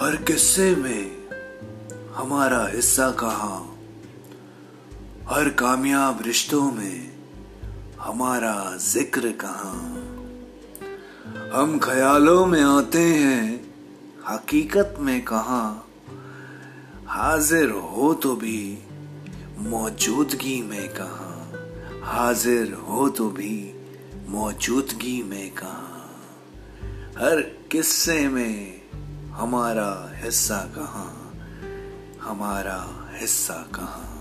हर किस्से में हमारा हिस्सा कहाँ। हर कामयाब रिश्तों में हमारा ज़िक्र कहाँ। हम ख्यालों में आते हैं, हकीकत में कहा। हाजिर हो तो भी मौजूदगी में कहा। हाजिर हो तो भी मौजूदगी में कहा। हर किस्से में हमारा हिस्सा कहाँ? हमारा हिस्सा कहाँ?